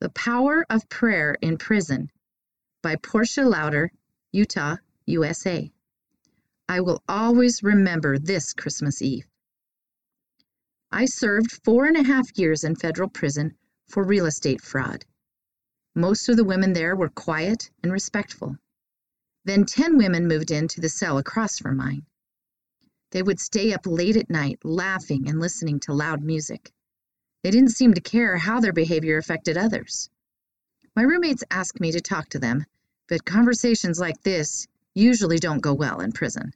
The Power of Prayer in Prison by Portia Lauder, Utah, USA. I will always remember this Christmas Eve. I served four and a half years in federal prison for real estate fraud. Most of the women there were quiet and respectful. Then 10 women moved into the cell across from mine. They would stay up late at night, laughing and listening to loud music. They didn't seem to care how their behavior affected others. My roommates asked me to talk to them, but conversations like this usually don't go well in prison.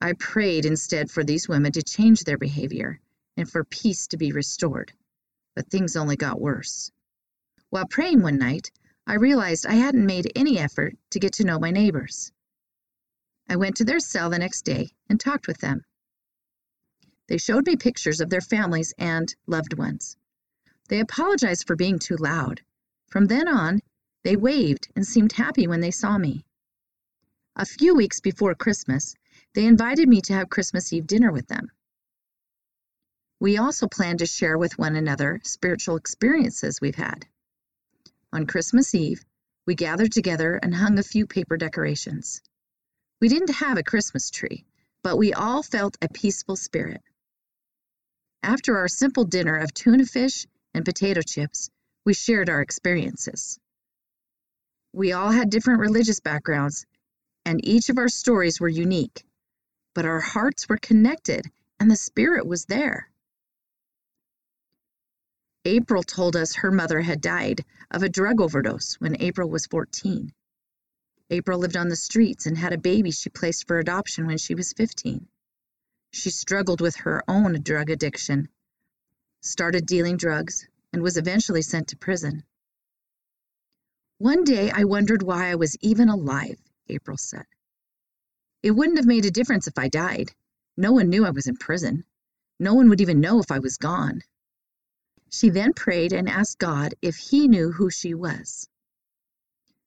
I prayed instead for these women to change their behavior and for peace to be restored, but things only got worse. While praying one night, I realized I hadn't made any effort to get to know my neighbors. I went to their cell the next day and talked with them. They showed me pictures of their families and loved ones. They apologized for being too loud. From then on, they waved and seemed happy when they saw me. A few weeks before Christmas, they invited me to have Christmas Eve dinner with them. We also planned to share with one another spiritual experiences we've had. On Christmas Eve, we gathered together and hung a few paper decorations. We didn't have a Christmas tree, but we all felt a peaceful spirit. After our simple dinner of tuna fish and potato chips, we shared our experiences. We all had different religious backgrounds, and each of our stories were unique, but our hearts were connected and the Spirit was there. April told us her mother had died of a drug overdose when April was 14. April lived on the streets and had a baby she placed for adoption when she was 15. She struggled with her own drug addiction, started dealing drugs, and was eventually sent to prison. One day I wondered why I was even alive, April said. It wouldn't have made a difference if I died. No one knew I was in prison. No one would even know if I was gone. She then prayed and asked God if He knew who she was.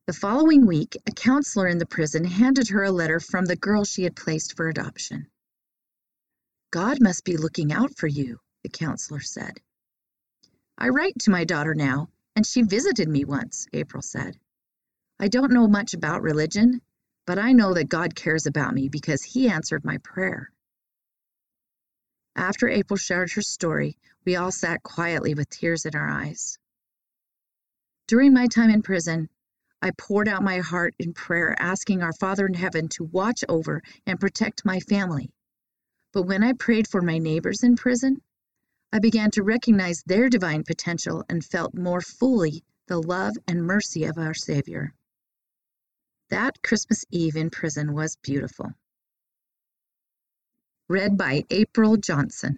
The following week, a counselor in the prison handed her a letter from the girl she had placed for adoption. God must be looking out for you, the counselor said. I write to my daughter now, and she visited me once, April said. I don't know much about religion, but I know that God cares about me because He answered my prayer. After April shared her story, we all sat quietly with tears in our eyes. During my time in prison, I poured out my heart in prayer, asking our Father in heaven to watch over and protect my family. But when I prayed for my neighbors in prison, I began to recognize their divine potential and felt more fully the love and mercy of our Savior. That Christmas Eve in prison was beautiful. Read by April Johnson.